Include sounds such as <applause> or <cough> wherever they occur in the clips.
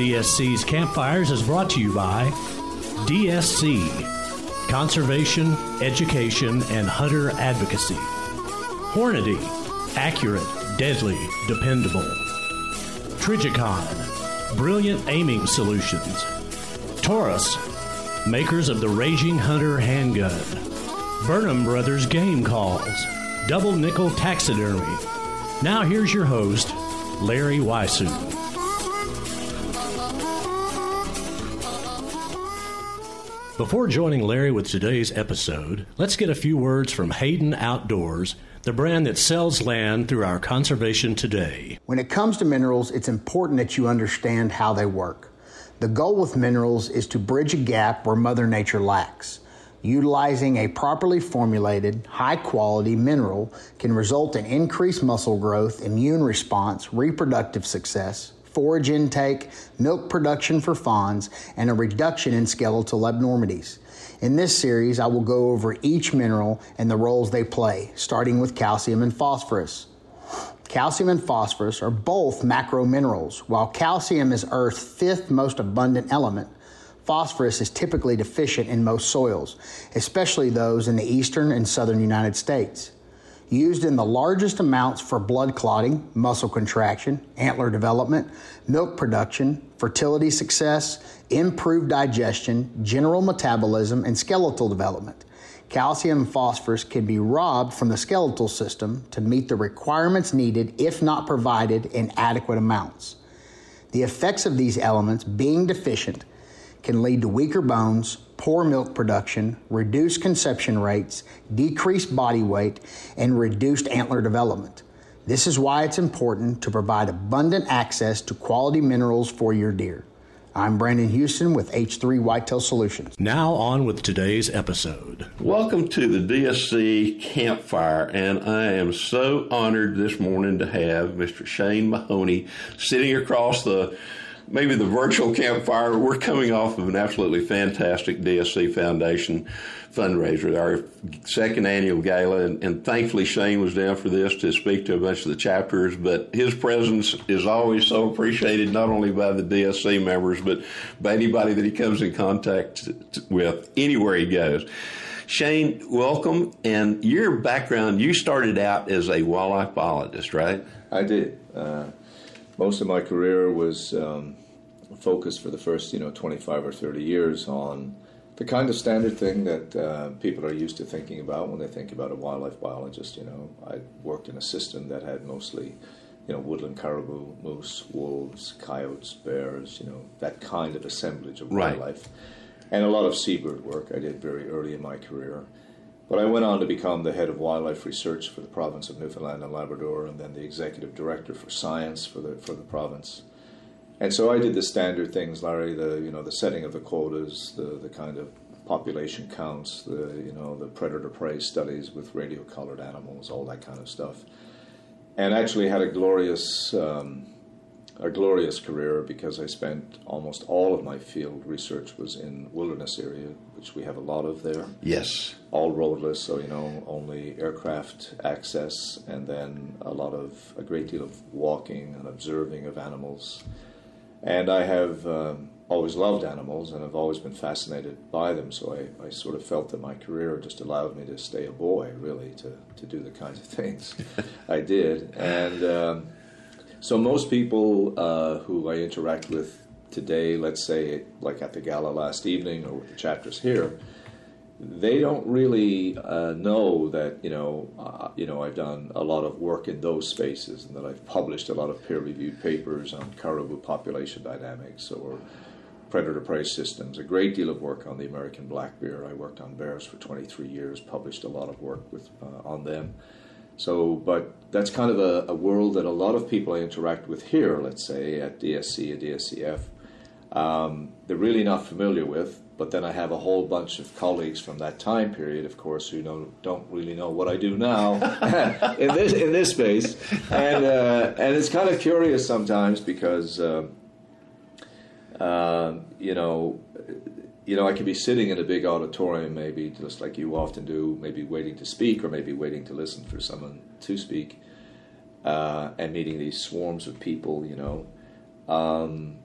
DSC's Campfires is brought to you by DSC Conservation, Education, and Hunter Advocacy. Hornady Accurate, Deadly, Dependable. Trijicon, Brilliant Aiming Solutions. Taurus Makers of the Raging Hunter Handgun. Burnham Brothers Game Calls. Double Nickel Taxidermy. Now here's your host, Larry Weishuhn. Before joining Larry with today's episode, let's get a few words from Hayden Outdoors, the brand that sells land through our conservation today. When it comes to minerals, it's important that you understand how they work. The goal with minerals is to bridge a gap where Mother Nature lacks. Utilizing a properly formulated, high quality mineral can result in increased muscle growth, immune response, reproductive success, forage intake, milk production for fawns, and a reduction in skeletal abnormities. In this series, I will go over each mineral and the roles they play, starting with calcium and phosphorus. Calcium and phosphorus are both macro minerals. While calcium is Earth's fifth most abundant element, phosphorus is typically deficient in most soils, especially those in the eastern and southern United States used in the largest amounts for blood clotting, muscle contraction, antler development, milk production, fertility success, improved digestion, general metabolism, and skeletal development. Calcium and phosphorus can be robbed from the skeletal system to meet the requirements needed if not provided in adequate amounts. The effects of these elements being deficient can lead to weaker bones, poor milk production, reduced conception rates, decreased body weight, and reduced antler development. This is why it's important to provide abundant access to quality minerals for your deer. I'm Brandon Houston with H3 Whitetail Solutions. Now on with today's episode. Welcome to the DSC Campfire, and I am so honored this morning to have Mr. Shane Mahoney sitting across the maybe the virtual campfire. We're coming off of an absolutely fantastic DSC Foundation fundraiser, our second annual gala, and, and, thankfully Shane was down for this to speak to a bunch of the chapters. But his presence is always so appreciated, not only by the DSC members, but by anybody that he comes in contact with anywhere he goes. Shane, welcome. And your background, you started out as a wildlife biologist, right? I did. Uh, most of my career was um, focused for the first, you know, 25 or 30 years on the kind of standard thing that uh, people are used to thinking about when they think about a wildlife biologist. You know, I worked in a system that had mostly, you know, woodland caribou, moose, wolves, coyotes, bears. You know, that kind of assemblage of right. wildlife. and a lot of seabird work I did very early in my career. But I went on to become the head of wildlife research for the province of Newfoundland and Labrador, and then the executive director for science for the for the province. And so I did the standard things, Larry. The you know the setting of the quotas, the the kind of population counts, the you know the predator prey studies with radio collared animals, all that kind of stuff. And actually had a glorious um, a glorious career because I spent almost all of my field research was in wilderness area, which we have a lot of there. Yes. All roadless, so you know only aircraft access, and then a lot of a great deal of walking and observing of animals. And I have um, always loved animals and have always been fascinated by them. So I, I sort of felt that my career just allowed me to stay a boy, really, to, to do the kinds of things <laughs> I did. And um, so most people uh, who I interact with today, let's say like at the gala last evening or with the chapters here, they don't really uh, know that you know uh, you know I've done a lot of work in those spaces and that I've published a lot of peer-reviewed papers on caribou population dynamics or predator prey systems. A great deal of work on the American black bear. I worked on bears for 23 years, published a lot of work with uh, on them. So, but that's kind of a, a, world that a lot of people I interact with here, let's say at DSC, or DSCF, um, they're really not familiar with. But then I have a whole bunch of colleagues from that time period, of course, who know, don't really know what I do now <laughs> in this in this space, and uh, and it's kind of curious sometimes because uh, uh, you know you know, I could be sitting in a big auditorium, maybe just like you often do, maybe waiting to speak or maybe waiting to listen for someone to speak, uh, and meeting these swarms of people, you know. Um,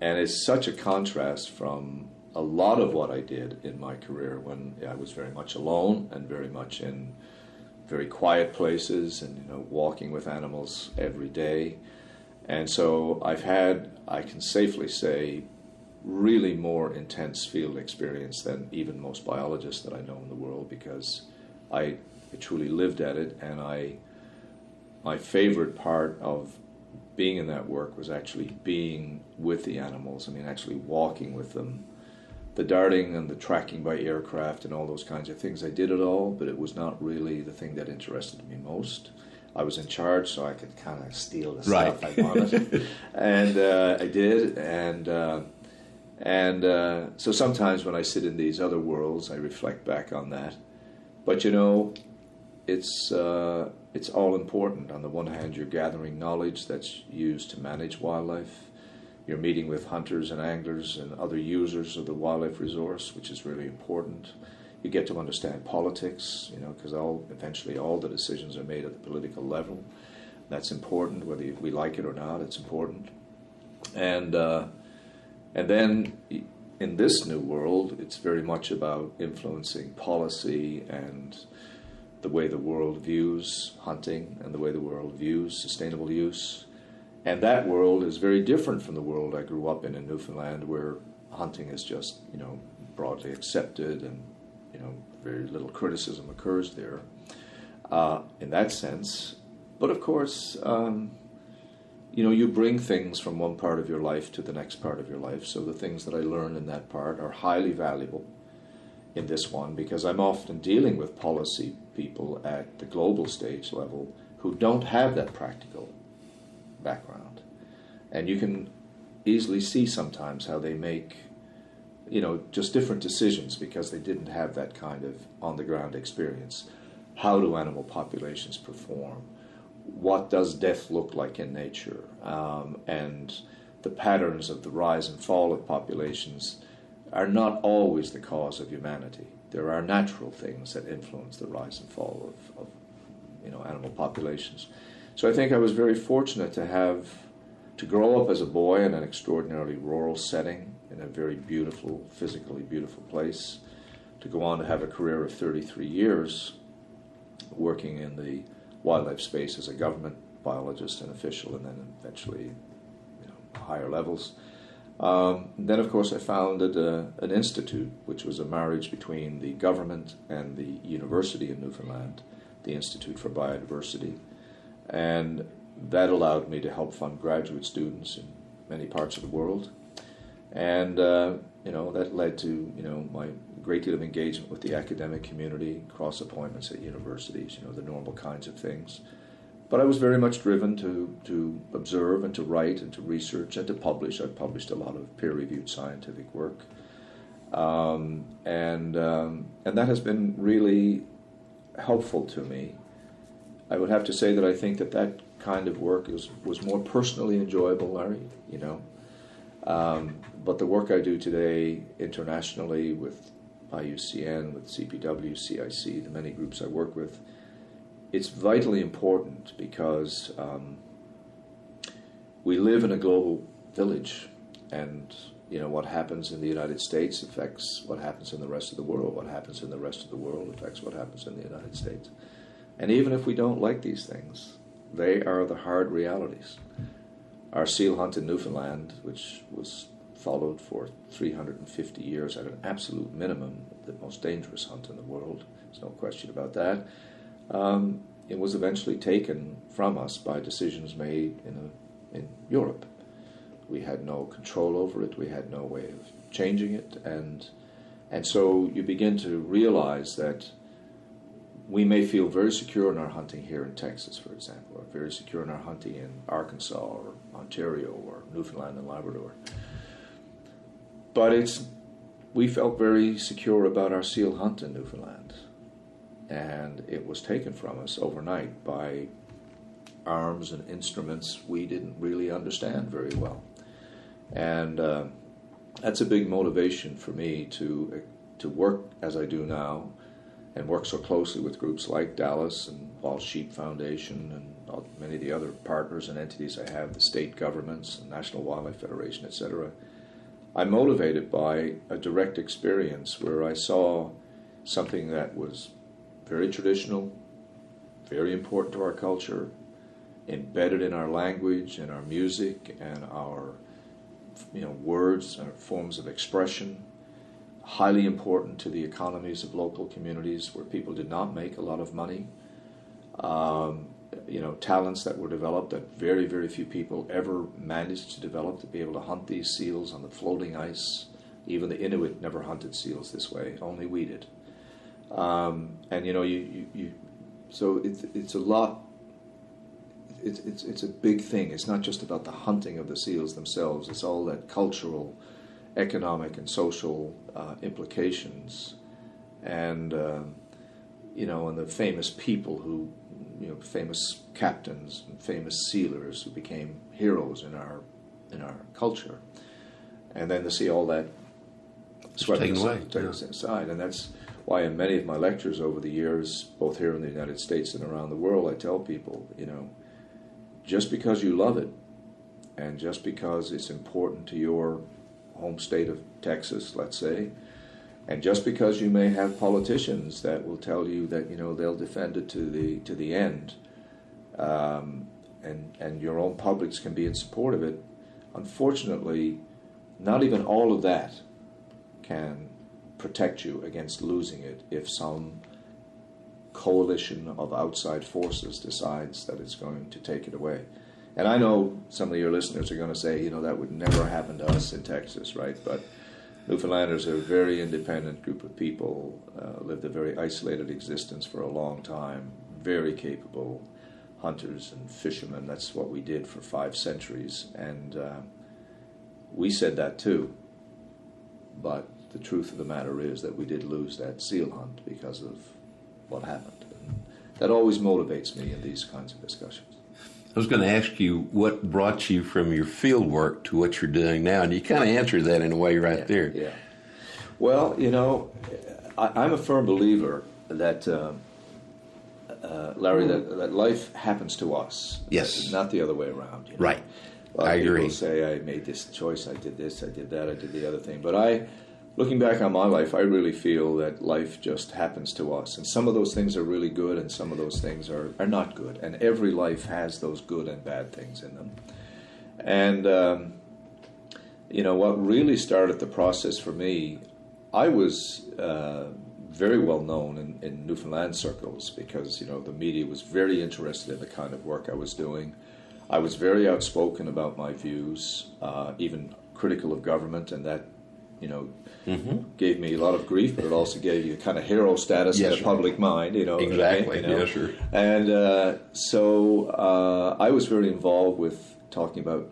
and it's such a contrast from a lot of what I did in my career when I was very much alone and very much in very quiet places and, you know, walking with animals every day. And so I've had, I can safely say, really more intense field experience than even most biologists that I know in the world because I, I truly lived at it and I my favorite part of being in that work was actually being with the animals. I mean, actually walking with them. The darting and the tracking by aircraft and all those kinds of things, I did it all, but it was not really the thing that interested me most. I was in charge, so I could kind of steal the right. stuff I wanted, <laughs> and uh, I did. And uh, and uh, so sometimes when I sit in these other worlds, I reflect back on that. But you know, it's uh, it's all important. On the one hand, you're gathering knowledge that's used to manage wildlife. You're meeting with hunters and anglers and other users of the wildlife resource, which is really important. You get to understand politics, you know, because all eventually all the decisions are made at the political level. That's important, whether we like it or not. It's important, and uh, and then in this new world, it's very much about influencing policy and the way the world views hunting and the way the world views sustainable use. And that world is very different from the world I grew up in in Newfoundland, where hunting is just, you know, broadly accepted and, you know, very little criticism occurs there uh, in that sense. But of course, um, you know, you bring things from one part of your life to the next part of your life. So the things that I learned in that part are highly valuable in this one because I'm often dealing with policy people at the global stage level who don't have that practical background. And you can easily see sometimes how they make, you know, just different decisions because they didn't have that kind of on the ground experience. How do animal populations perform? what does death look like in nature um, and the patterns of the rise and fall of populations are not always the cause of humanity. There are natural things that influence the rise and fall of, of you know animal populations. So I think I was very fortunate to have to grow up as a boy in an extraordinarily rural setting in a very beautiful, physically beautiful place, to go on to have a career of 33 years working in the wildlife space as a government biologist and official, and then eventually, you know, higher levels. Um, then, of course, I founded a, an institute, which was a marriage between the government and the university in Newfoundland, the Institute for Biodiversity, and that allowed me to help fund graduate students in many parts of the world. and uh, you know that led to you know my great deal of engagement with the academic community, cross appointments at universities, you know the normal kinds of things. But I was very much driven to to observe and to write and to research and to publish. I've published a lot of peer-reviewed scientific work, um, and um, and that has been really helpful to me. I would have to say that I think that that kind of work was was more personally enjoyable, Larry. You know, um, but the work I do today internationally with IUCN, with CPW, CIC, the many groups I work with, it's vitally important because um, we live in a global village, and you know what happens in the United States affects what happens in the rest of the world. What happens in the rest of the world affects what happens in the United States. And even if we don't like these things, they are the hard realities. Our seal hunt in Newfoundland, which was followed for 350 years at an absolute minimum, the most dangerous hunt in the world, there's no question about that. Um, it was eventually taken from us by decisions made in, a, in Europe. We had no control over it, we had no way of changing it, and, and so you begin to realize that we may feel very secure in our hunting here in Texas, for example, or very secure in our hunting in Arkansas or Ontario or Newfoundland and Labrador. But it's we felt very secure about our seal hunt in Newfoundland, and it was taken from us overnight by arms and instruments we didn't really understand very well, and uh, that's a big motivation for me to to work as I do now and work so closely with groups like Dallas and Wild Sheep Foundation and many of the other partners and entities I have, the state governments, National Wildlife Federation, etc. I'm motivated by a direct experience where I saw something that was very traditional, very important to our culture, embedded in our language and our music and our you know words and forms of expression highly important to the economies of local communities where people did not make a lot of money. Um, you know, talents that were developed that very, very few people ever managed to develop to be able to hunt these seals on the floating ice. Even the Inuit never hunted seals this way; only we did. Um, and you know, you, you, you so it's it's a lot. It's, it's it's a big thing. It's not just about the hunting of the seals themselves. It's all that cultural economic and social uh, implications, and uh, you know, and the famous people who, you know, famous captains and famous sealers who became heroes in our in our culture, and then to see all that swept taken away, taken yeah. aside, and that's why in many of my lectures over the years, both here in the United States and around the world, I tell people, you know, just because you love it, and just because it's important to your home state of Texas, let's say, and just because you may have politicians that will tell you that you know they'll defend it to the to the end, um, and and your own publics can be in support of it, unfortunately, not even all of that can protect you against losing it if some coalition of outside forces decides that it's going to take it away. And I know some of your listeners are going to say, you know, that would never happen to us in Texas, right? But Newfoundlanders are a very independent group of people, uh, lived a very isolated existence for a long time, very capable hunters and fishermen. That's what we did for five centuries. And uh, we said that too. But the truth of the matter is that we did lose that seal hunt because of what happened. And that always motivates me in these kinds of discussions. I was going to ask you what brought you from your field work to what you're doing now, and you kind of answered that in a way right yeah, there. Yeah. Well, you know, I, am a firm believer that, uh, uh, Larry, that, that, life happens to us. Yes. Not the other way around. You know? Right. I agree. People say I made this choice, I did this, I did that, I did the other thing, but I looking back on my life, I really feel that life just happens to us. And some of those things are really good, and some of those things are, are not good. And every life has those good and bad things in them. And, um, you know, what really started the process for me, I was uh, very well known in, in Newfoundland circles because, you know, the media was very interested in the kind of work I was doing. I was very outspoken about my views, uh, even critical of government, and that, you know, gave me a lot of grief, but it also gave you kind of hero status in the public mind, you know. what I mean, Exactly. you know? Yes, sir. And uh, so uh, I was very involved with talking about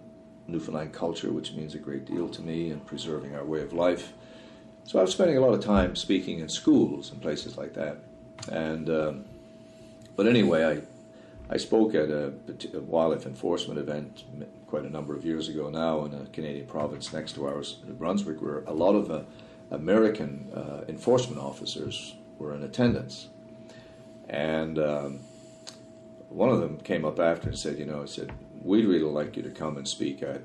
Newfoundland culture, which means a great deal to me, and preserving our way of life. So I was spending a lot of time speaking in schools and places like that. And um, but anyway, I I spoke at a, a wildlife enforcement event quite a number of years ago now in a Canadian province next to ours, New Brunswick, where a lot of uh, American uh, enforcement officers were in attendance. And um, one of them came up after and said, you know, I said, we'd really like you to come and speak at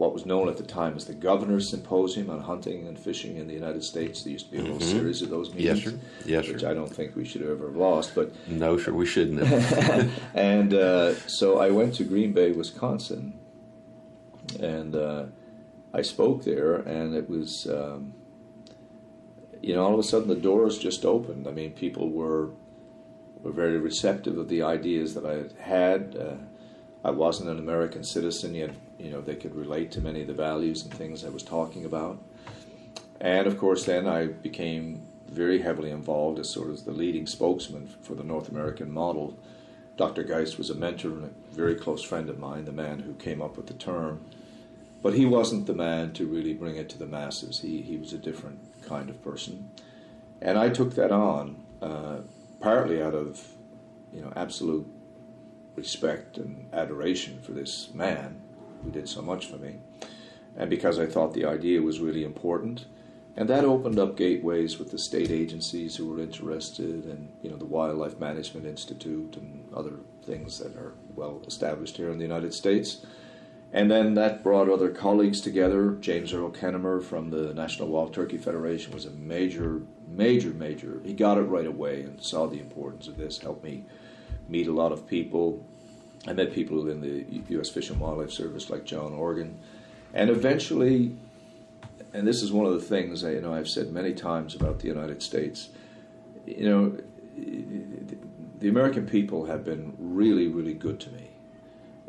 what was known at the time as the Governor's Symposium on Hunting and Fishing in the United States. There used to be a little series of those Mm-hmm. Yes, meetings, sir. Yes, which sir. I don't think we should ever have lost. But No, sure, we shouldn't have. <laughs> and uh, so I went to Green Bay, Wisconsin, and uh, I spoke there, and it was, um, you know, all of a sudden the doors just opened. I mean, people were were very receptive of the ideas that I had had. Uh, I wasn't an American citizen yet. You know, they could relate to many of the values and things I was talking about. And of course, then I became very heavily involved as sort of the leading spokesman for the North American model. Dr. Geist was a mentor and a very close friend of mine, the man who came up with the term. But he wasn't the man to really bring it to the masses. He, he was a different kind of person. And I took that on, uh, partly out of you know absolute respect and adoration for this man who did so much for me, and because I thought the idea was really important. And that opened up gateways with the state agencies who were interested, and you know the Wildlife Management Institute and other things that are well established here in the United States. And then that brought other colleagues together. James Earl Kennamer from the National Wild Turkey Federation was a major, major, major. He got it right away and saw the importance of this. Helped me meet a lot of people. I met people in the U.S. Fish and Wildlife Service like John Organ, and eventually, and this is one of the things you know I've said many times about the United States. You know, the American people have been really, really good to me.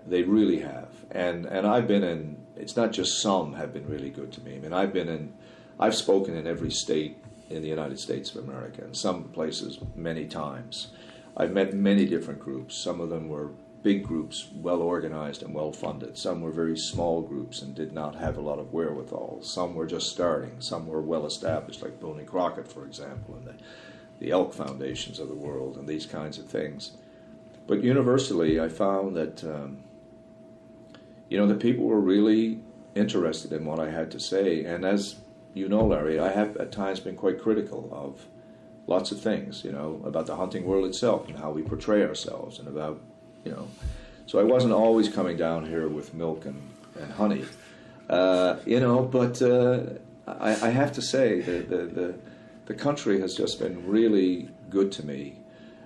They really have, and and I've been in. It's not just some have been really good to me. I mean, I've been in. I've spoken in every state in the United States of America, in some places many times. I've met many different groups. Some of them were big groups, well organized and well funded. Some were very small groups and did not have a lot of wherewithal. Some were just starting. Some were well established, like Boone and Crockett, for example, and the, the Elk Foundations of the world, and these kinds of things. But universally, I found that um, you know the people were really interested in what I had to say, and as you know, Larry, I have at times been quite critical of lots of things, you know, about the hunting world itself and how we portray ourselves, and about you know. So I wasn't always coming down here with milk and, and honey, uh, you know. But uh, I, I have to say the, the the the country has just been really good to me,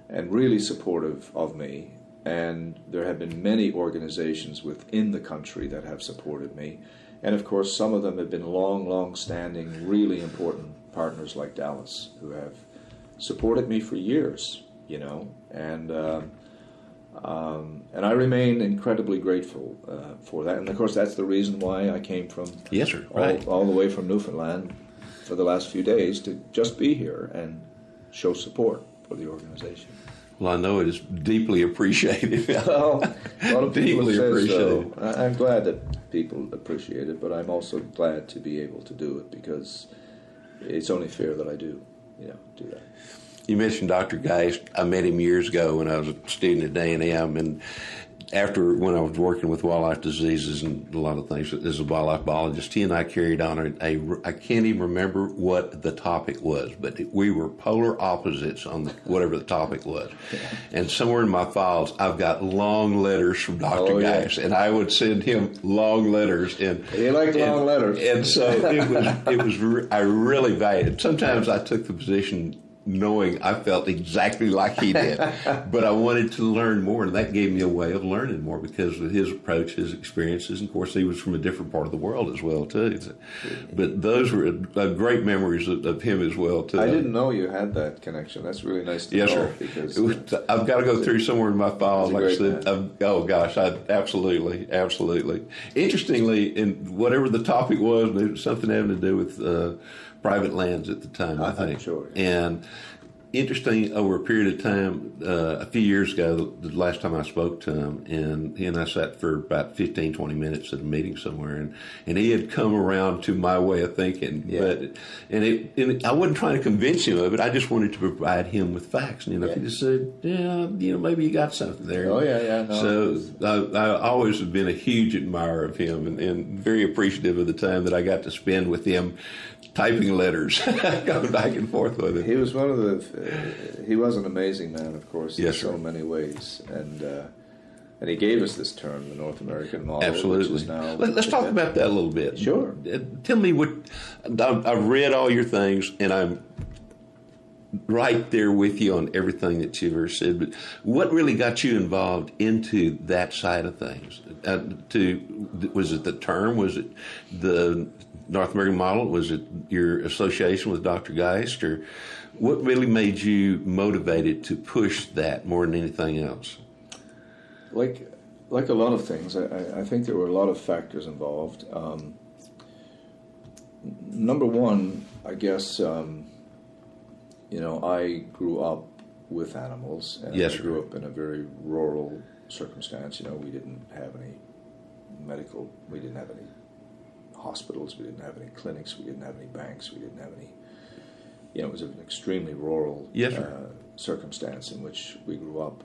and really supportive of me. And there have been many organizations within the country that have supported me, and of course some of them have been long, long-standing, really important partners like Dallas, who have supported me for years. You know, and. Um, um, and I remain incredibly grateful uh, for that. And of course, that's the reason why I came from Yes, sir. all, Right. all the way from Newfoundland for the last few days to just be here and show support for the organization. Well, I know it is deeply appreciated. <laughs> Well, a lot of people Deeply said so. I'm glad that people appreciate it, but I'm also glad to be able to do it because it's only fair that I do, you know, do that. You mentioned Dr. Geist. I met him years ago when I was a student at A&M, and after when I was working with wildlife diseases and a lot of things as a wildlife biologist, he and I carried on a, a I can't even remember what the topic was, but we were polar opposites on the, whatever the topic was. And somewhere in my files, I've got long letters from Dr. Oh, yeah. Geist, and I would send him long letters. And He liked and- long letters. and so it was. It was. I really valued. it. Sometimes I took the position knowing I felt exactly like he did. <laughs> but I wanted to learn more, and that gave me a way of learning more because of his approach, his experiences, and of course he was from a different part of the world as well too. But those were great memories of, of, him as well too. I didn't know you had that connection. That's really nice to yes, know. Sir. Because was, I've got to go through somewhere in my files. Like I said, oh gosh, I absolutely, absolutely. Interestingly, in whatever the topic was, it was something having to do with. Uh, private lands at the time, I, I think. Sure. And interesting over a period of time, uh, a few years ago, the last time I spoke to him, and he and I sat for about 15, 20 minutes at a meeting somewhere, and, and he had come around to my way of thinking. Yeah. But and, it, and I wasn't trying to convince him of it. I just wanted to provide him with facts. And, you know, yeah. he just said, yeah, you know, maybe you got something there. Oh, yeah, yeah. No, so I, I, always have been a huge admirer of him and, and very appreciative of the time that I got to spend with him typing letters, <laughs> going back and forth with him. He was one of the. Uh, he was an amazing man, of course, yes, in so sir. many ways, and uh, and he gave us this term, the North American model. Absolutely. Now, Let, us talk about that a little bit. Sure. Uh, tell me what I've read all your things, and I'm right there with you on everything that you've ever said. But what really got you involved into that side of things? Uh, to was it the term? Was it the North American model? Was it your association with Dr. Geist, or what really made you motivated to push that more than anything else? Like, like a lot of things, I, I think there were a lot of factors involved. Um, number one, I guess, um, you know, I grew up with animals, and yes, I grew up in a very rural circumstance. You know, we didn't have any medical, we didn't have any hospitals, we didn't have any clinics, we didn't have any banks, we didn't have any. You know, it was an extremely rural yes, uh, circumstance in which we grew up.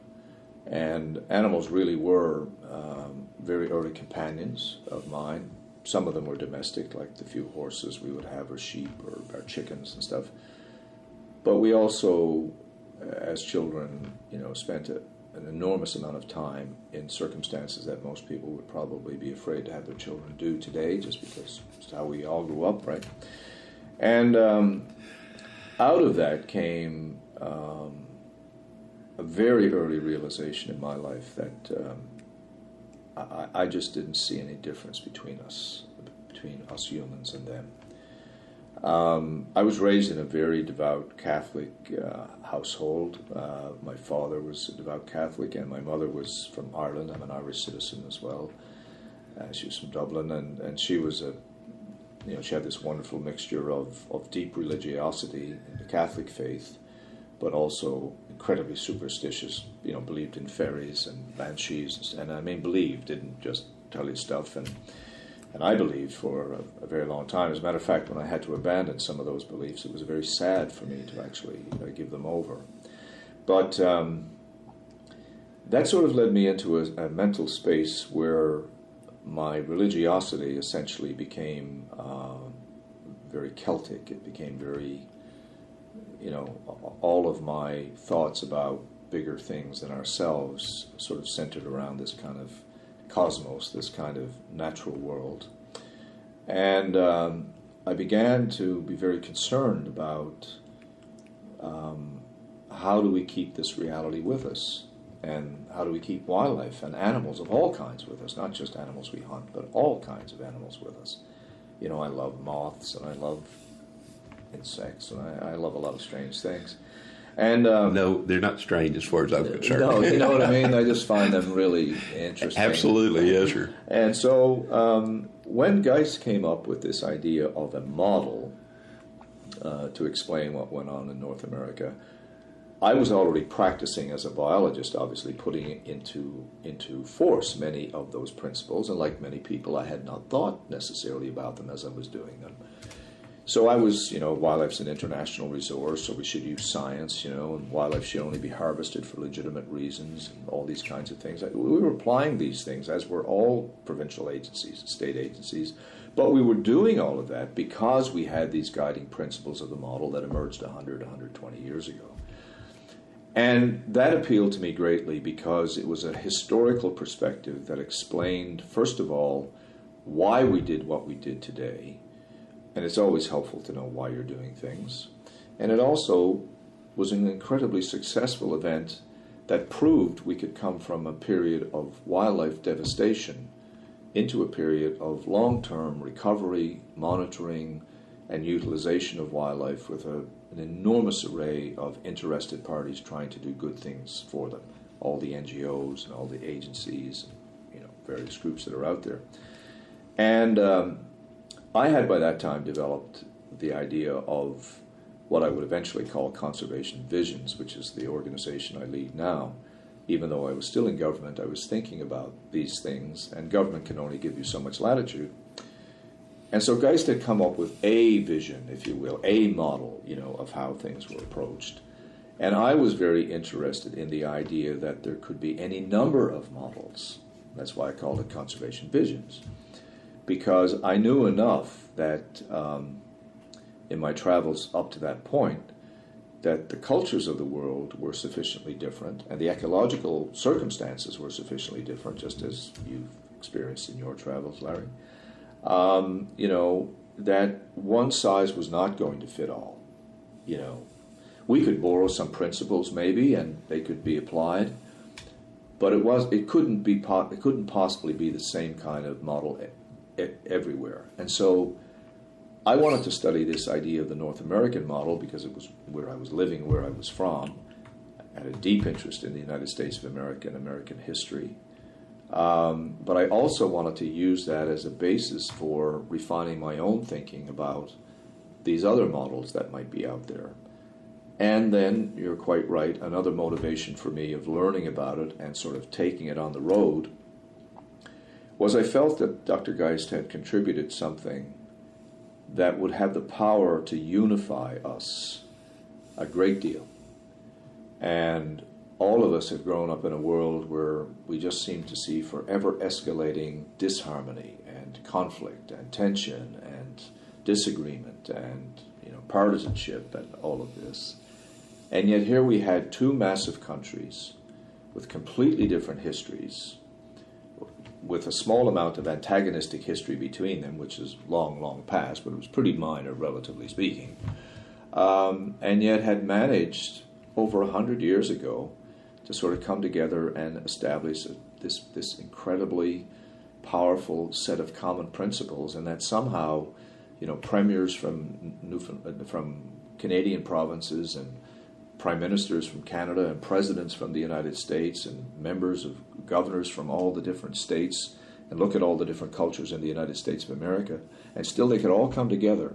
And animals really were um, very early companions of mine. Some of them were domestic, like the few horses we would have, or sheep, or our chickens and stuff. But we also, as children, you know, spent a, an enormous amount of time in circumstances that most people would probably be afraid to have their children do today, just because it's how we all grew up, right? And um, out of that came um, a very early realization in my life that um, I, I, just didn't see any difference between us, between us humans and them. Um, I was raised in a very devout Catholic uh, household. Uh, my father was a devout Catholic, and my mother was from Ireland. I'm an Irish citizen as well. Uh, she was from Dublin, and, and she was a, you know, she had this wonderful mixture of, of deep religiosity in the Catholic faith, but also incredibly superstitious. You know, believed in fairies and banshees, and I mean believed, didn't just tell you stuff and and I believed for a, a, very long time. As a matter of fact, when I had to abandon some of those beliefs, it was very sad for me to actually uh, give them over. But um, that sort of led me into a, a, mental space where my religiosity essentially became uh, very Celtic. It became very, you know, all of my thoughts about bigger things than ourselves sort of centered around this kind of cosmos, this kind of natural world. And um, I began to be very concerned about um, how do we keep this reality with us? And how do we keep wildlife and animals of all kinds with us? Not just animals we hunt, but all kinds of animals with us. You know, I love moths and I love insects and I, I love a lot of strange things. And um, no, they're not strange as far as I'm concerned. No, you know what I mean. I just find them really interesting. Absolutely, yes, sir. And so um, when Geist came up with this idea of a model uh, to explain what went on in North America, I was already practicing as a biologist, obviously putting into into force many of those principles, and like many people, I had not thought necessarily about them as I was doing them. So I was, you know, wildlife's an international resource, so we should use science, you know, and wildlife should only be harvested for legitimate reasons, and all these kinds of things. We were applying these things, as were all provincial agencies, state agencies, but we were doing all of that because we had these guiding principles of the model that emerged 100, 120 years ago. And that appealed to me greatly because it was a historical perspective that explained, first of all, why we did what we did today and it's always helpful to know why you're doing things. And it also was an incredibly successful event that proved we could come from a period of wildlife devastation into a period of long term recovery, monitoring, and utilization of wildlife with a, an enormous array of interested parties trying to do good things for them. All the NGOs and all the agencies, you know, various groups that are out there. And um, I had by that time developed the idea of what I would eventually call Conservation Visions, which is the organization I lead now. Even though I was still in government, I was thinking about these things, and government can only give you so much latitude. And so Geist had come up with a vision, if you will, a model, you know, of how things were approached. And I was very interested in the idea that there could be any number of models. That's why I called it Conservation Visions. Because I knew enough that um, in my travels up to that point that the cultures of the world were sufficiently different and the ecological circumstances were sufficiently different, just as you've experienced in your travels, Larry. Um, you know, that one size was not going to fit all. You know, we could borrow some principles maybe and they could be applied, but it was it couldn't be it couldn't possibly be the same kind of model everywhere. And so I wanted to study this idea of the North American model because it was where I was living, where I was from. I had a deep interest in the United States of America and American history. Um, but I also wanted to use that as a basis for refining my own thinking about these other models that might be out there. And then, you're quite right, another motivation for me of learning about it and sort of taking it on the road was I felt that Dr. Geist had contributed something that would have the power to unify us a great deal. And all of us have grown up in a world where we just seem to see forever escalating disharmony and conflict and tension and disagreement and you know partisanship and all of this. And yet here we had two massive countries with completely different histories with a small amount of antagonistic history between them, which is long, long past, but it was pretty minor, relatively speaking, um, and yet had managed over a hundred years ago to sort of come together and establish this this incredibly powerful set of common principles, and that somehow, you know, premiers from Newfoundland, from Canadian provinces and prime ministers from Canada and presidents from the United States and members of governors from all the different states and look at all the different cultures in the United States of America, and still they could all come together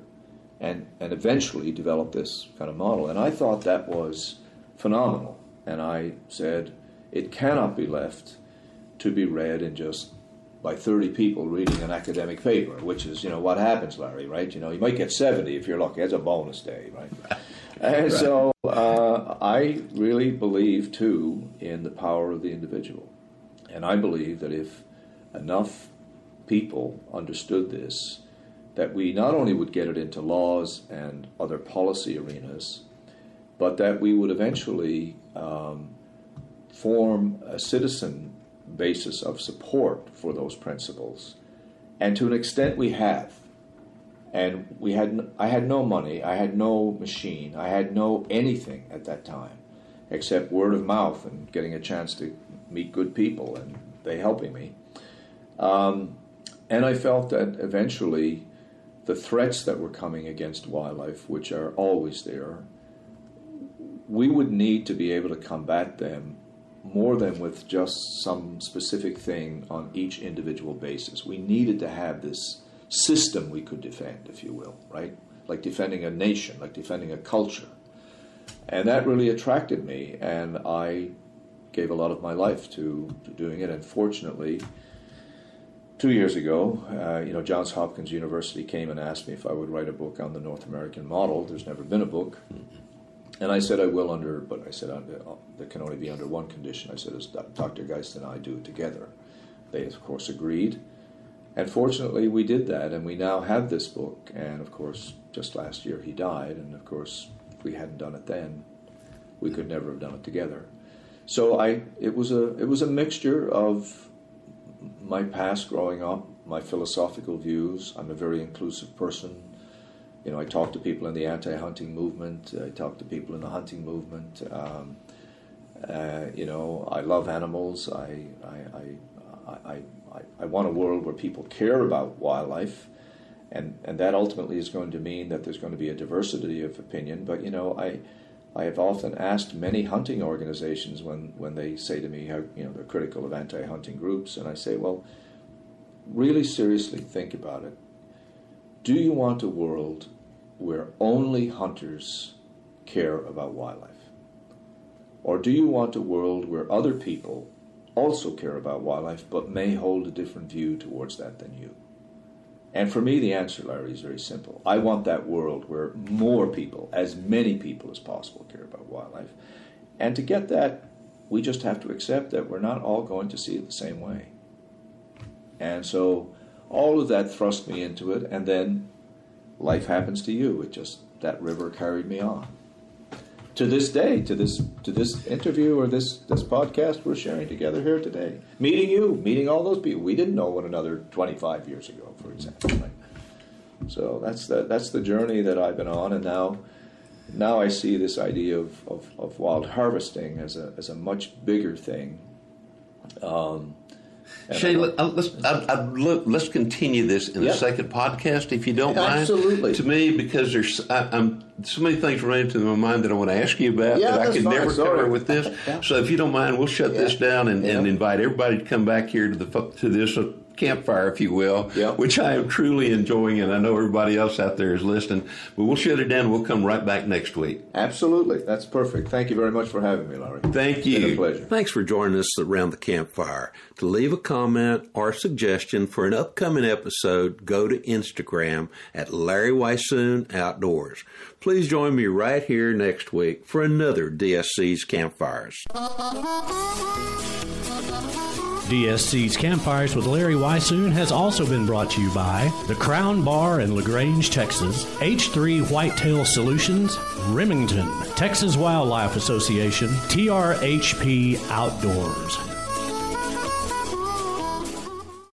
and, and eventually develop this kind of model. And I thought that was phenomenal. And I said, it cannot be left to be read in just by 30 people reading an academic paper, which is, you know, what happens, Larry, right? You know, you might get 70 if you're lucky. That's a bonus day, right? <laughs> And right. so uh, I really believe, too, in the power of the individual. And I believe that if enough people understood this, that we not only would get it into laws and other policy arenas, but that we would eventually um, form a citizen basis of support for those principles. And to an extent, we have and we had I had no money, I had no machine, I had no anything at that time, except word of mouth and getting a chance to meet good people and they helping me. Um, and I felt that eventually the threats that were coming against wildlife, which are always there, we would need to be able to combat them more than with just some specific thing on each individual basis. We needed to have this system we could defend, if you will, right? Like defending a nation, like defending a culture. And that really attracted me, and I gave a lot of my life to, to doing it. And fortunately, two years ago, uh, you know, Johns Hopkins University came and asked me if I would write a book on the North American model. There's never been a book. And I said I will under, but I said uh, that can only be under one condition. I said, as Dr. Geist and I do it together. They, of course, agreed. And fortunately, we did that, and we now have this book. And of course, just last year he died, and of course, if we hadn't done it then, we could never have done it together. So I, it was a, it was a mixture of my past growing up, my philosophical views. I'm a very inclusive person. you know, I talk to people in the anti-hunting movement. I talk to people in the hunting movement. Um, uh, you know, I love animals. I, I, I, I, I, want a world where people care about wildlife, and and that ultimately is going to mean that there's going to be a diversity of opinion. But you know, I. I have often asked many hunting organizations when, when they say to me how you know they're critical of anti-hunting groups, and I say, well, really seriously think about it. Do you want a world where only hunters care about wildlife? Or do you want a world where other people also care about wildlife but may hold a different view towards that than you? And for me, the answer, Larry, is very simple. I want that world where more people, as many people as possible, care about wildlife. And to get that, we just have to accept that we're not all going to see it the same way. And so all of that thrust me into it, and then life happens to you. It just, that river carried me on to this day, to this to this interview or this this podcast we're sharing together here today. Meeting you, meeting all those people. We didn't know one another 25 years ago, for example. Right? So that's the that's the journey that I've been on, and now now I see this idea of, of, of wild harvesting as a as a much bigger thing. Um, Shane, let, us uh, I, I, let's continue this in a second podcast, if you don't mind. Absolutely. To me, because there's I, so many things running to my mind that I want to ask you about yeah, that I can fine. never Sorry. cover with this. <laughs> yeah. So, if you don't mind, we'll shut this down and, and, invite everybody to come back here to the to this campfire, if you will, yep. which I am truly enjoying, and I know everybody else out there is listening. But we'll shut it down. We'll come right back next week. Absolutely, that's perfect. Thank you very much for having me, Larry. Thank you. Been a pleasure. Thanks for joining us around the campfire. To leave a comment or suggestion for an upcoming episode, go to Instagram at Larry Weishuhn Outdoors. Please join me right here next week for another DSC's Campfires. DSC's Campfires with Larry Weishuhn has also been brought to you by the Crown Bar in LaGrange, Texas, H3 Whitetail Solutions, Remington, Texas Wildlife Association, TRHP Outdoors.